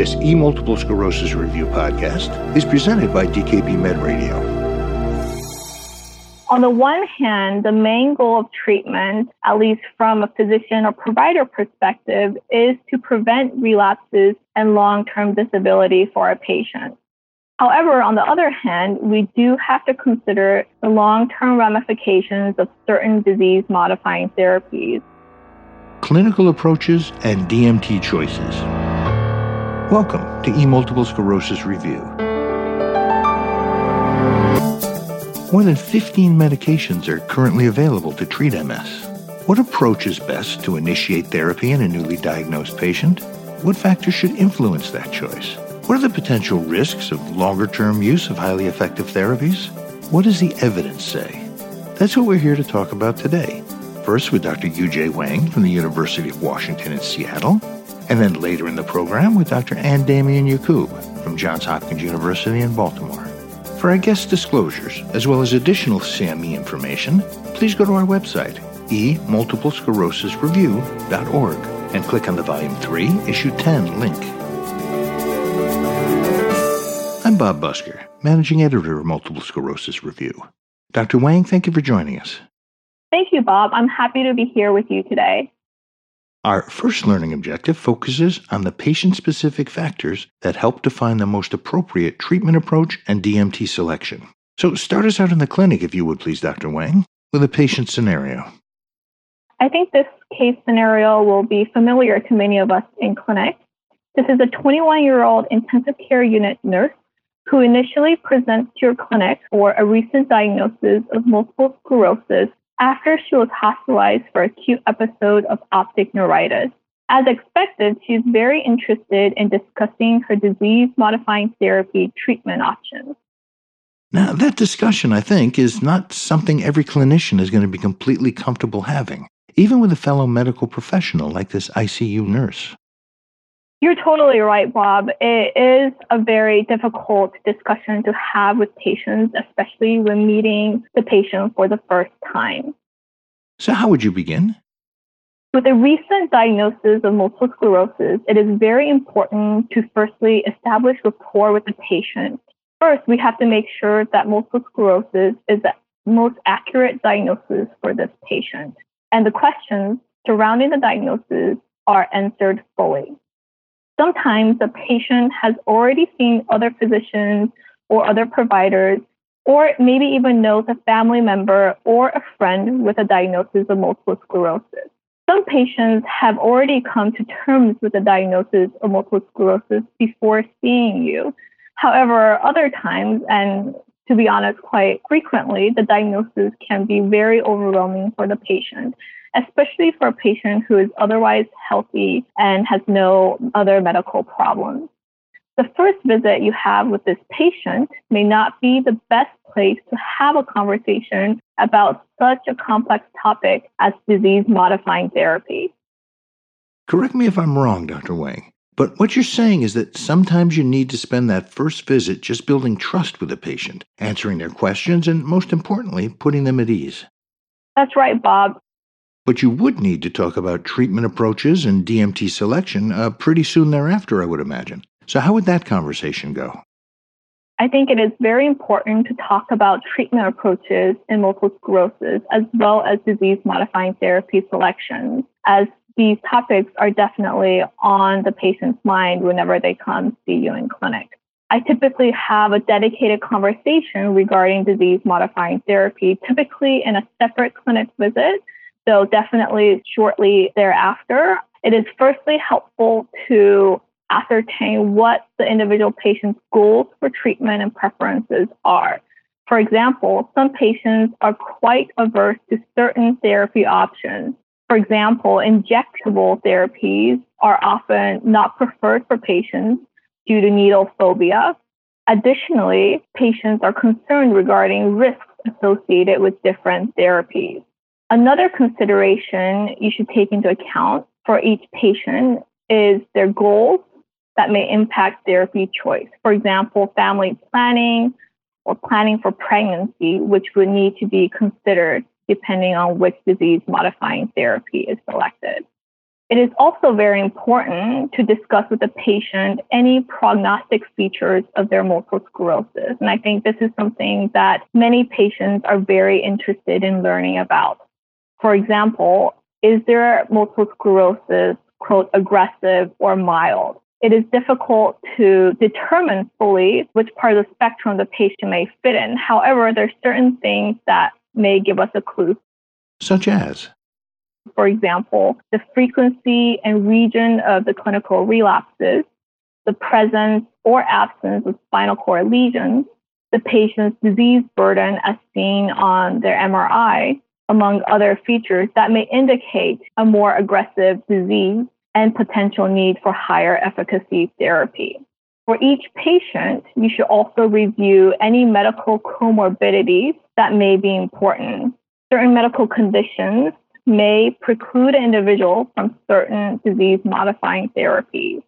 This E Multiple Sclerosis Review podcast is presented by DKB Med Radio. On the one hand, the main goal of treatment, at least from a physician or provider perspective, is to prevent relapses and long term disability for a patient. However, on the other hand, we do have to consider the long term ramifications of certain disease modifying therapies. Clinical approaches and DMT choices. Welcome to E Multiple Sclerosis Review. More than 15 medications are currently available to treat MS. What approach is best to initiate therapy in a newly diagnosed patient? What factors should influence that choice? What are the potential risks of longer term use of highly effective therapies? What does the evidence say? That's what we're here to talk about today. First, with Dr. Yujie Wang from the University of Washington in Seattle, and then later in the program with Dr. Anne Damian Yacoub from Johns Hopkins University in Baltimore. For our guest disclosures, as well as additional CME information, please go to our website, emultiplesclerosisreview.org, and click on the Volume 3, Issue 10 link. I'm Bob Busker, Managing Editor of Multiple Sclerosis Review. Dr. Wang, thank you for joining us. Thank you, Bob. I'm happy to be here with you today. Our first learning objective focuses on the patient specific factors that help define the most appropriate treatment approach and DMT selection. So, start us out in the clinic, if you would please, Dr. Wang, with a patient scenario. I think this case scenario will be familiar to many of us in clinic. This is a 21 year old intensive care unit nurse who initially presents to your clinic for a recent diagnosis of multiple sclerosis after she was hospitalized for acute episode of optic neuritis. As expected, she's very interested in discussing her disease modifying therapy treatment options. Now, that discussion, I think, is not something every clinician is going to be completely comfortable having, even with a fellow medical professional like this ICU nurse. You're totally right, Bob. It is a very difficult discussion to have with patients, especially when meeting the patient for the first time. So, how would you begin? With a recent diagnosis of multiple sclerosis, it is very important to firstly establish rapport with the patient. First, we have to make sure that multiple sclerosis is the most accurate diagnosis for this patient, and the questions surrounding the diagnosis are answered fully sometimes the patient has already seen other physicians or other providers, or maybe even knows a family member or a friend with a diagnosis of multiple sclerosis. Some patients have already come to terms with the diagnosis of multiple sclerosis before seeing you. However, other times, and to be honest, quite frequently, the diagnosis can be very overwhelming for the patient especially for a patient who is otherwise healthy and has no other medical problems. The first visit you have with this patient may not be the best place to have a conversation about such a complex topic as disease modifying therapy. Correct me if I'm wrong, Dr. Wang, but what you're saying is that sometimes you need to spend that first visit just building trust with the patient, answering their questions, and most importantly, putting them at ease. That's right, Bob. But you would need to talk about treatment approaches and DMT selection uh, pretty soon thereafter, I would imagine. So, how would that conversation go? I think it is very important to talk about treatment approaches in multiple sclerosis as well as disease modifying therapy selections, as these topics are definitely on the patient's mind whenever they come see you in clinic. I typically have a dedicated conversation regarding disease modifying therapy, typically in a separate clinic visit so definitely shortly thereafter, it is firstly helpful to ascertain what the individual patient's goals for treatment and preferences are. For example, some patients are quite averse to certain therapy options. For example, injectable therapies are often not preferred for patients due to needle phobia. Additionally, patients are concerned regarding risks associated with different therapies. Another consideration you should take into account for each patient is their goals that may impact therapy choice. For example, family planning or planning for pregnancy, which would need to be considered depending on which disease modifying therapy is selected. It is also very important to discuss with the patient any prognostic features of their multiple sclerosis. And I think this is something that many patients are very interested in learning about. For example, is their multiple sclerosis, quote, aggressive or mild? It is difficult to determine fully which part of the spectrum the patient may fit in. However, there are certain things that may give us a clue. Such as? for example, the frequency and region of the clinical relapses, the presence or absence of spinal cord lesions, the patient's disease burden as seen on their MRI, among other features that may indicate a more aggressive disease and potential need for higher efficacy therapy. For each patient, you should also review any medical comorbidities that may be important. Certain medical conditions may preclude an individual from certain disease modifying therapies.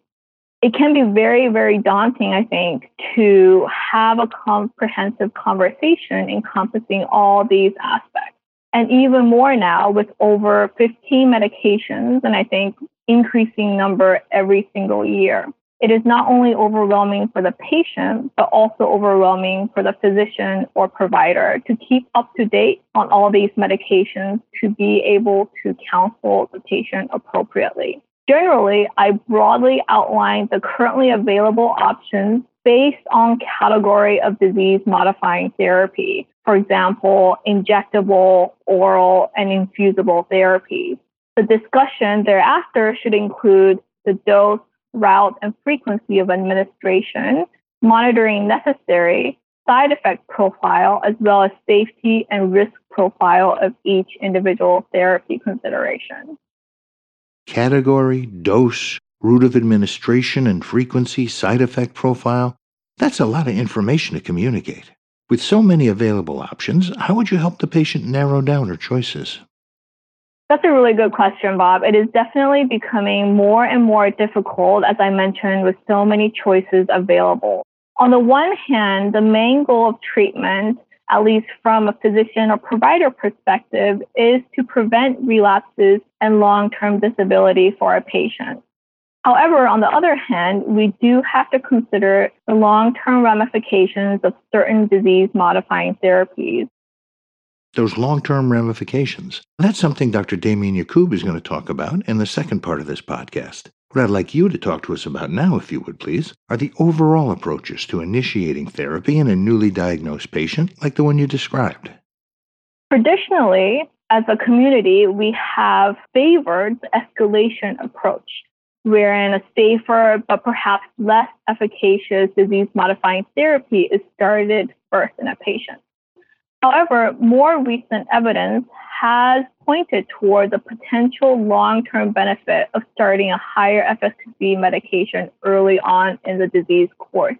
It can be very, very daunting, I think, to have a comprehensive conversation encompassing all these aspects. And even more now with over 15 medications, and I think increasing number every single year it is not only overwhelming for the patient, but also overwhelming for the physician or provider to keep up to date on all these medications to be able to counsel the patient appropriately. Generally, I broadly outline the currently available options based on category of disease modifying therapy. For example, injectable, oral, and infusible therapies. The discussion thereafter should include the dose, route, and frequency of administration, monitoring necessary, side effect profile, as well as safety and risk profile of each individual therapy consideration. Category, dose, route of administration, and frequency, side effect profile. That's a lot of information to communicate. With so many available options, how would you help the patient narrow down her choices? That's a really good question, Bob. It is definitely becoming more and more difficult, as I mentioned, with so many choices available. On the one hand, the main goal of treatment, at least from a physician or provider perspective, is to prevent relapses and long term disability for a patient. However, on the other hand, we do have to consider the long term ramifications of certain disease modifying therapies those long term ramifications. That's something Dr. Damian Yacoub is going to talk about in the second part of this podcast. What I'd like you to talk to us about now, if you would please, are the overall approaches to initiating therapy in a newly diagnosed patient like the one you described. Traditionally, as a community, we have favored the escalation approach, wherein a safer but perhaps less efficacious disease modifying therapy is started first in a patient. However, more recent evidence has pointed toward the potential long term benefit of starting a higher efficacy medication early on in the disease course.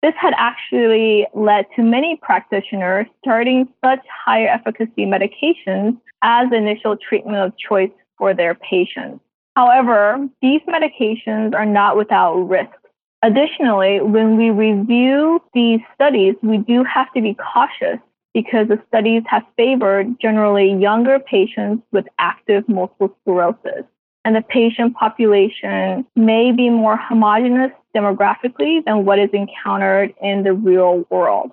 This had actually led to many practitioners starting such higher efficacy medications as initial treatment of choice for their patients. However, these medications are not without risks. Additionally, when we review these studies, we do have to be cautious because the studies have favored generally younger patients with active multiple sclerosis. And the patient population may be more homogeneous demographically than what is encountered in the real world.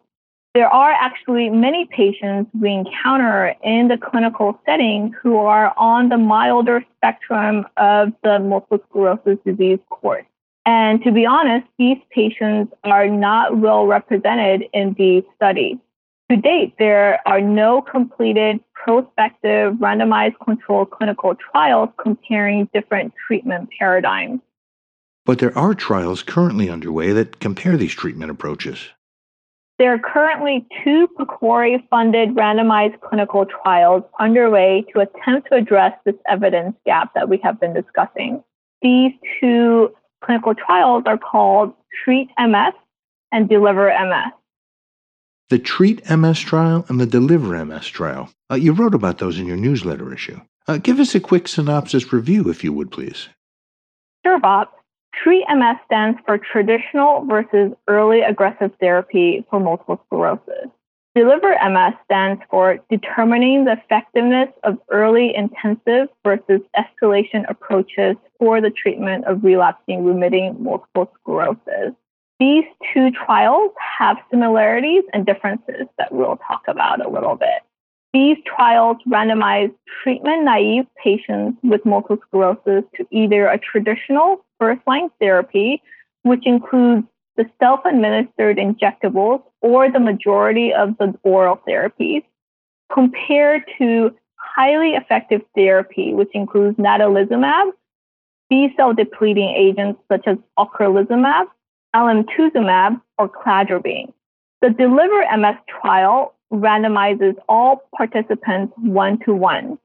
There are actually many patients we encounter in the clinical setting who are on the milder spectrum of the multiple sclerosis disease course. And to be honest, these patients are not well represented in these studies. To date, there are no completed prospective randomized controlled clinical trials comparing different treatment paradigms. But there are trials currently underway that compare these treatment approaches. There are currently two PCORI funded randomized clinical trials underway to attempt to address this evidence gap that we have been discussing. These two clinical trials are called TREAT MS and Deliver MS the Treat MS trial and the Deliver MS trial. Uh, you wrote about those in your newsletter issue. Uh, give us a quick synopsis review, if you would, please. Sure, Bob. Treat MS stands for Traditional versus Early Aggressive Therapy for Multiple Sclerosis. Deliver MS stands for Determining the Effectiveness of Early Intensive versus Escalation Approaches for the Treatment of Relapsing Remitting Multiple Sclerosis. These two trials have similarities and differences that we'll talk about a little bit. These trials randomized treatment naive patients with multiple sclerosis to either a traditional first line therapy, which includes the self administered injectables or the majority of the oral therapies, compared to highly effective therapy, which includes natalizumab, B cell depleting agents such as ocrelizumab, alemtuzumab, or cladribine. The Deliver MS trial randomizes all participants one to one,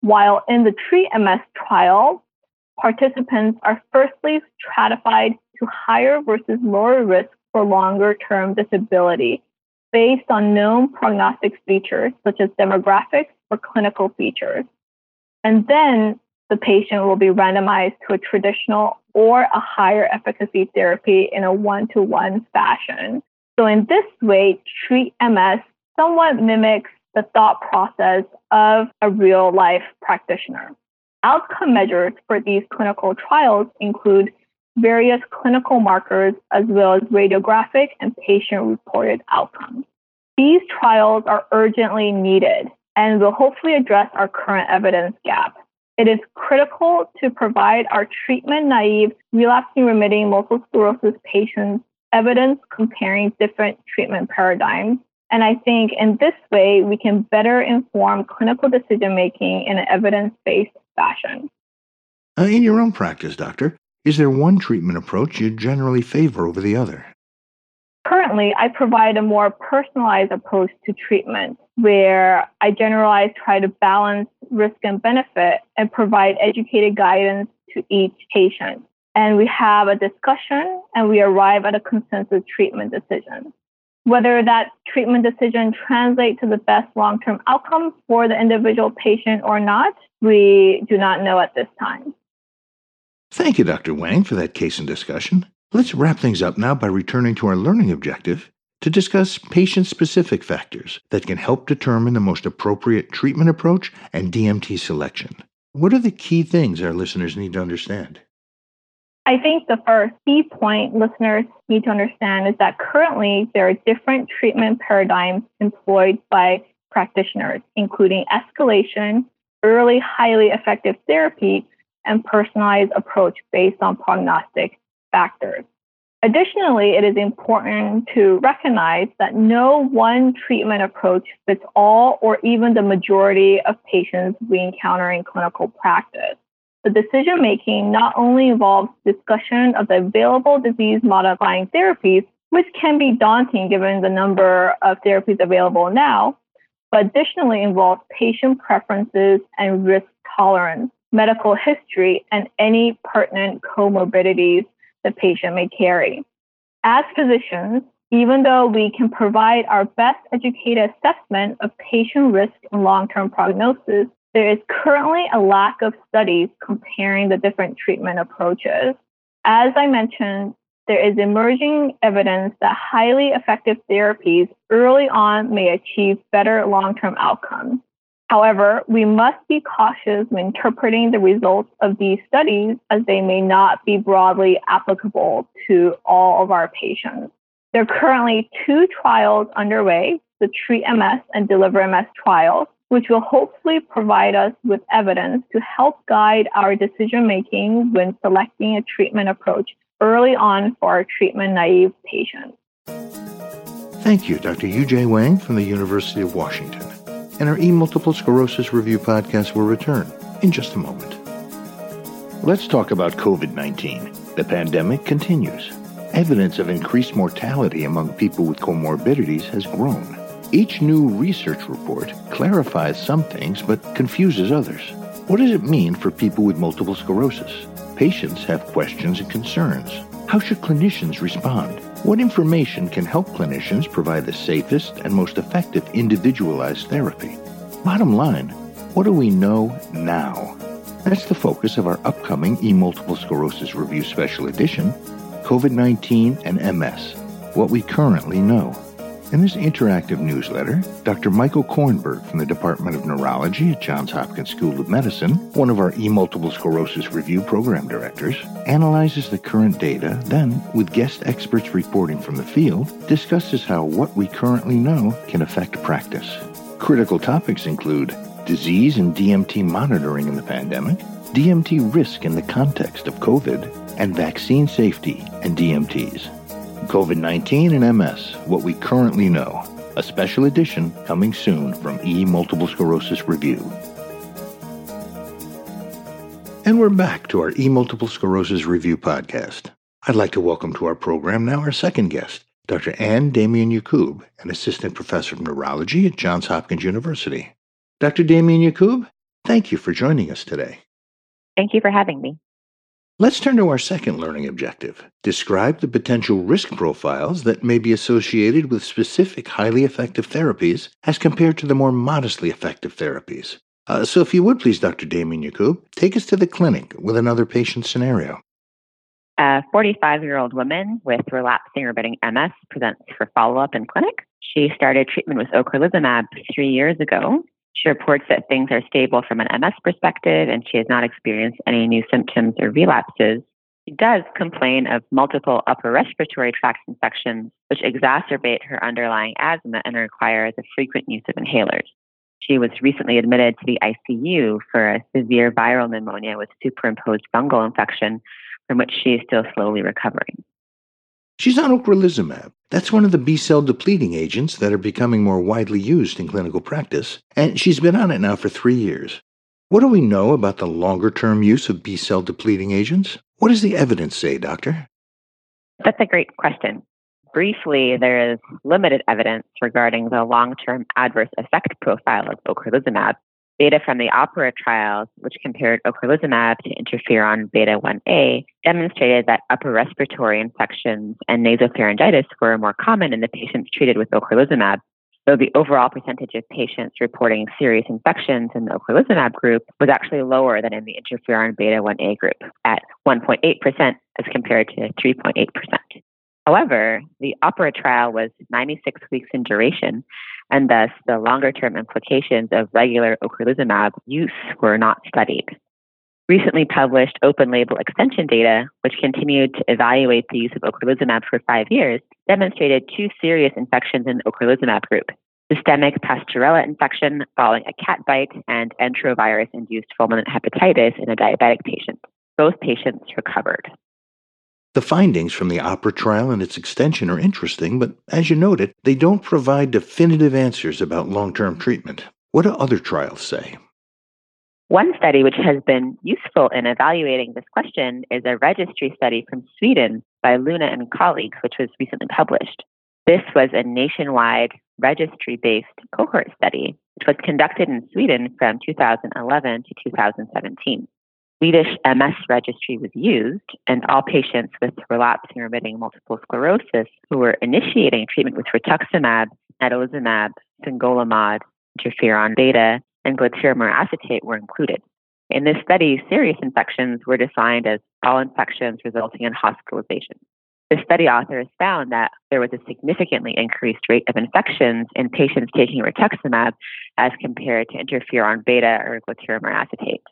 while in the Treat MS trial, participants are firstly stratified to higher versus lower risk for longer term disability based on known prognostic features such as demographics or clinical features. And then the patient will be randomized to a traditional or a higher efficacy therapy in a one to one fashion. So, in this way, Treat MS somewhat mimics the thought process of a real life practitioner. Outcome measures for these clinical trials include various clinical markers as well as radiographic and patient reported outcomes. These trials are urgently needed and will hopefully address our current evidence gap. It is critical to provide our treatment naive, relapsing remitting multiple sclerosis patients evidence comparing different treatment paradigms. And I think in this way, we can better inform clinical decision making in an evidence based fashion. Uh, in your own practice, doctor, is there one treatment approach you generally favor over the other? Currently, I provide a more personalized approach to treatment where I generalize, try to balance risk and benefit, and provide educated guidance to each patient. And we have a discussion and we arrive at a consensus treatment decision. Whether that treatment decision translates to the best long term outcome for the individual patient or not, we do not know at this time. Thank you, Dr. Wang, for that case and discussion. Let's wrap things up now by returning to our learning objective to discuss patient specific factors that can help determine the most appropriate treatment approach and DMT selection. What are the key things our listeners need to understand? I think the first key point listeners need to understand is that currently there are different treatment paradigms employed by practitioners, including escalation, early highly effective therapy, and personalized approach based on prognostic factors. Additionally, it is important to recognize that no one treatment approach fits all or even the majority of patients we encounter in clinical practice. The decision making not only involves discussion of the available disease modifying therapies, which can be daunting given the number of therapies available now, but additionally involves patient preferences and risk tolerance, medical history, and any pertinent comorbidities the patient may carry. As physicians, even though we can provide our best educated assessment of patient risk and long term prognosis, there is currently a lack of studies comparing the different treatment approaches. As I mentioned, there is emerging evidence that highly effective therapies early on may achieve better long term outcomes. However, we must be cautious when interpreting the results of these studies as they may not be broadly applicable to all of our patients. There are currently two trials underway, the Treat MS and Deliver MS trials, which will hopefully provide us with evidence to help guide our decision making when selecting a treatment approach early on for our treatment naive patients. Thank you, Dr. Yujie Wang from the University of Washington. And our e multiple sclerosis review podcast will return in just a moment. Let's talk about COVID 19. The pandemic continues. Evidence of increased mortality among people with comorbidities has grown. Each new research report clarifies some things but confuses others. What does it mean for people with multiple sclerosis? Patients have questions and concerns. How should clinicians respond? What information can help clinicians provide the safest and most effective individualized therapy? Bottom line, what do we know now? That's the focus of our upcoming e multiple sclerosis review special edition COVID 19 and MS What We Currently Know. In this interactive newsletter, Dr. Michael Kornberg from the Department of Neurology at Johns Hopkins School of Medicine, one of our e multiple sclerosis review program directors, analyzes the current data, then, with guest experts reporting from the field, discusses how what we currently know can affect practice. Critical topics include disease and DMT monitoring in the pandemic, DMT risk in the context of COVID, and vaccine safety and DMTs. COVID 19 and MS, what we currently know. A special edition coming soon from E Multiple Sclerosis Review. And we're back to our E Multiple Sclerosis Review podcast. I'd like to welcome to our program now our second guest, Dr. Anne Damian Yacoub, an assistant professor of neurology at Johns Hopkins University. Dr. Damian Yacoub, thank you for joining us today. Thank you for having me. Let's turn to our second learning objective. Describe the potential risk profiles that may be associated with specific highly effective therapies as compared to the more modestly effective therapies. Uh, so, if you would please, Dr. Damian Yacoub, take us to the clinic with another patient scenario. A 45 year old woman with relapsing remitting MS presents for follow up in clinic. She started treatment with ocrelizumab three years ago she reports that things are stable from an MS perspective and she has not experienced any new symptoms or relapses. She does complain of multiple upper respiratory tract infections, which exacerbate her underlying asthma and require the frequent use of inhalers. She was recently admitted to the ICU for a severe viral pneumonia with superimposed fungal infection, from which she is still slowly recovering. She's on ocrelizumab. That's one of the B cell depleting agents that are becoming more widely used in clinical practice, and she's been on it now for three years. What do we know about the longer term use of B cell depleting agents? What does the evidence say, Doctor? That's a great question. Briefly, there is limited evidence regarding the long term adverse effect profile of ocrelizumab, Data from the OPERA trials, which compared ocrelizumab to interferon beta 1a, demonstrated that upper respiratory infections and nasopharyngitis were more common in the patients treated with ocrelizumab, though the overall percentage of patients reporting serious infections in the ocrelizumab group was actually lower than in the interferon beta 1a group at 1.8% as compared to 3.8%. However, the OPERA trial was 96 weeks in duration and thus the longer term implications of regular ocrelizumab use were not studied. Recently published open label extension data, which continued to evaluate the use of ocrelizumab for five years, demonstrated two serious infections in the ocrelizumab group systemic pasteurella infection following a cat bite and enterovirus induced fulminant hepatitis in a diabetic patient. Both patients recovered. The findings from the OPERA trial and its extension are interesting, but as you noted, they don't provide definitive answers about long term treatment. What do other trials say? One study which has been useful in evaluating this question is a registry study from Sweden by Luna and colleagues, which was recently published. This was a nationwide registry based cohort study, which was conducted in Sweden from 2011 to 2017. Swedish MS registry was used, and all patients with relapsing remitting multiple sclerosis who were initiating treatment with rituximab, natalizumab, fingolimod, interferon beta, and glatiramer acetate were included. In this study, serious infections were defined as all infections resulting in hospitalization. The study authors found that there was a significantly increased rate of infections in patients taking rituximab as compared to interferon beta or glatiramer acetate.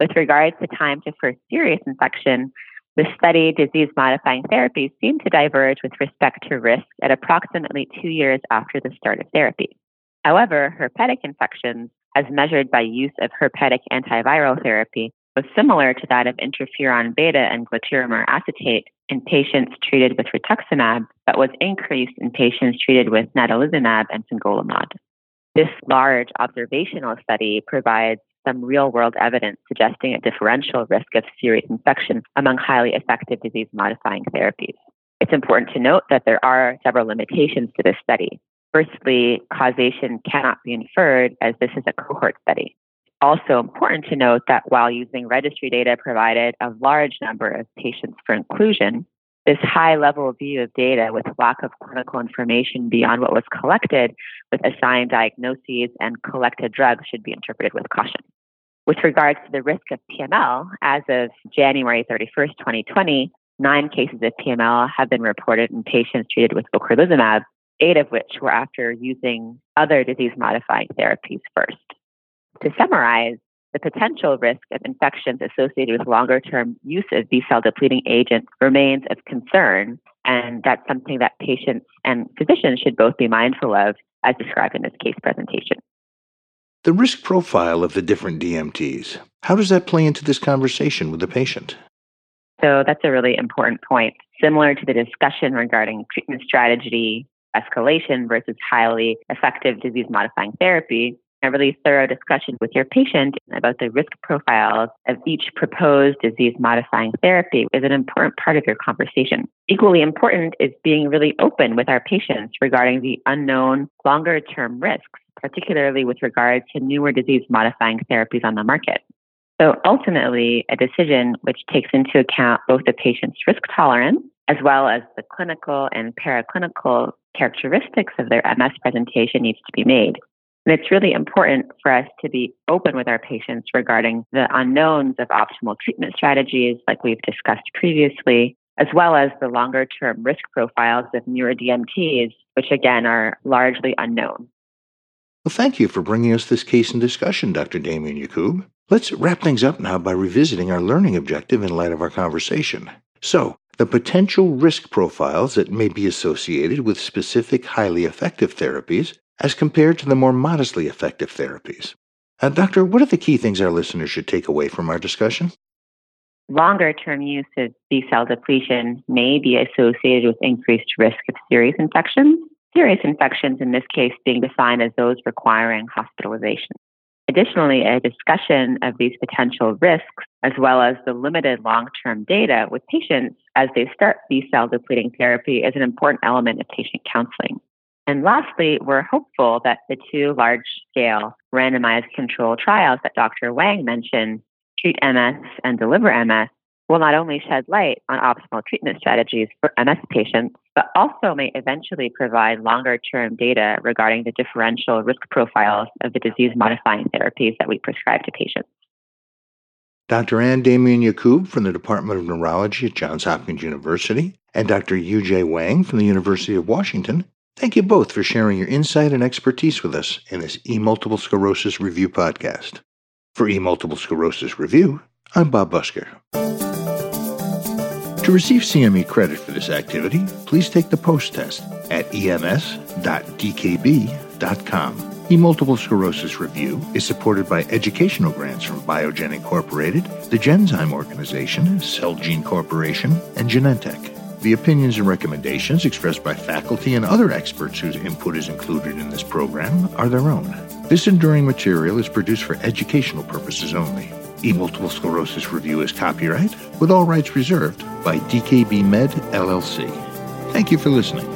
With regards to time to first serious infection, the study disease modifying therapies seem to diverge with respect to risk at approximately two years after the start of therapy. However, herpetic infections, as measured by use of herpetic antiviral therapy, was similar to that of interferon beta and glatiramer acetate in patients treated with rituximab, but was increased in patients treated with natalizumab and fingolimod. This large observational study provides some real world evidence suggesting a differential risk of serious infection among highly effective disease modifying therapies. It's important to note that there are several limitations to this study. Firstly, causation cannot be inferred as this is a cohort study. Also important to note that while using registry data provided a large number of patients for inclusion, this high level view of data with lack of clinical information beyond what was collected with assigned diagnoses and collected drugs should be interpreted with caution. With regards to the risk of PML, as of January 31st, 2020, nine cases of PML have been reported in patients treated with ocrelizumab, eight of which were after using other disease modifying therapies first. To summarize, the potential risk of infections associated with longer term use of B cell depleting agents remains of concern, and that's something that patients and physicians should both be mindful of, as described in this case presentation. The risk profile of the different DMTs, how does that play into this conversation with the patient? So that's a really important point. Similar to the discussion regarding treatment strategy, escalation versus highly effective disease modifying therapy, a really thorough discussion with your patient about the risk profiles of each proposed disease modifying therapy is an important part of your conversation. Equally important is being really open with our patients regarding the unknown longer term risks, particularly with regard to newer disease modifying therapies on the market. So ultimately, a decision which takes into account both the patient's risk tolerance as well as the clinical and paraclinical characteristics of their MS presentation needs to be made. And it's really important for us to be open with our patients regarding the unknowns of optimal treatment strategies, like we've discussed previously, as well as the longer term risk profiles of newer DMTs, which again are largely unknown. Well, thank you for bringing us this case in discussion, Dr. Damian Yacoub. Let's wrap things up now by revisiting our learning objective in light of our conversation. So, the potential risk profiles that may be associated with specific highly effective therapies as compared to the more modestly effective therapies. Uh, doctor, what are the key things our listeners should take away from our discussion? Longer term use of B cell depletion may be associated with increased risk of serious infections, serious infections in this case being defined as those requiring hospitalization. Additionally, a discussion of these potential risks, as well as the limited long term data with patients as they start B cell depleting therapy, is an important element of patient counseling. And lastly, we're hopeful that the two large scale randomized control trials that Dr. Wang mentioned, Treat MS and Deliver MS, will not only shed light on optimal treatment strategies for MS patients, but also may eventually provide longer term data regarding the differential risk profiles of the disease modifying therapies that we prescribe to patients. Dr. Anne Damian Yacoub from the Department of Neurology at Johns Hopkins University and Dr. Yujie Wang from the University of Washington Thank you both for sharing your insight and expertise with us in this E Multiple Sclerosis Review podcast. For E Multiple Sclerosis Review, I'm Bob Busker. To receive CME credit for this activity, please take the post test at ems.dkb.com. E Multiple Sclerosis Review is supported by educational grants from Biogen Incorporated, the Genzyme Organization, Celgene Corporation, and Genentech. The opinions and recommendations expressed by faculty and other experts whose input is included in this program are their own. This enduring material is produced for educational purposes only. E Multiple Sclerosis Review is copyright, with all rights reserved, by DKB Med, LLC. Thank you for listening.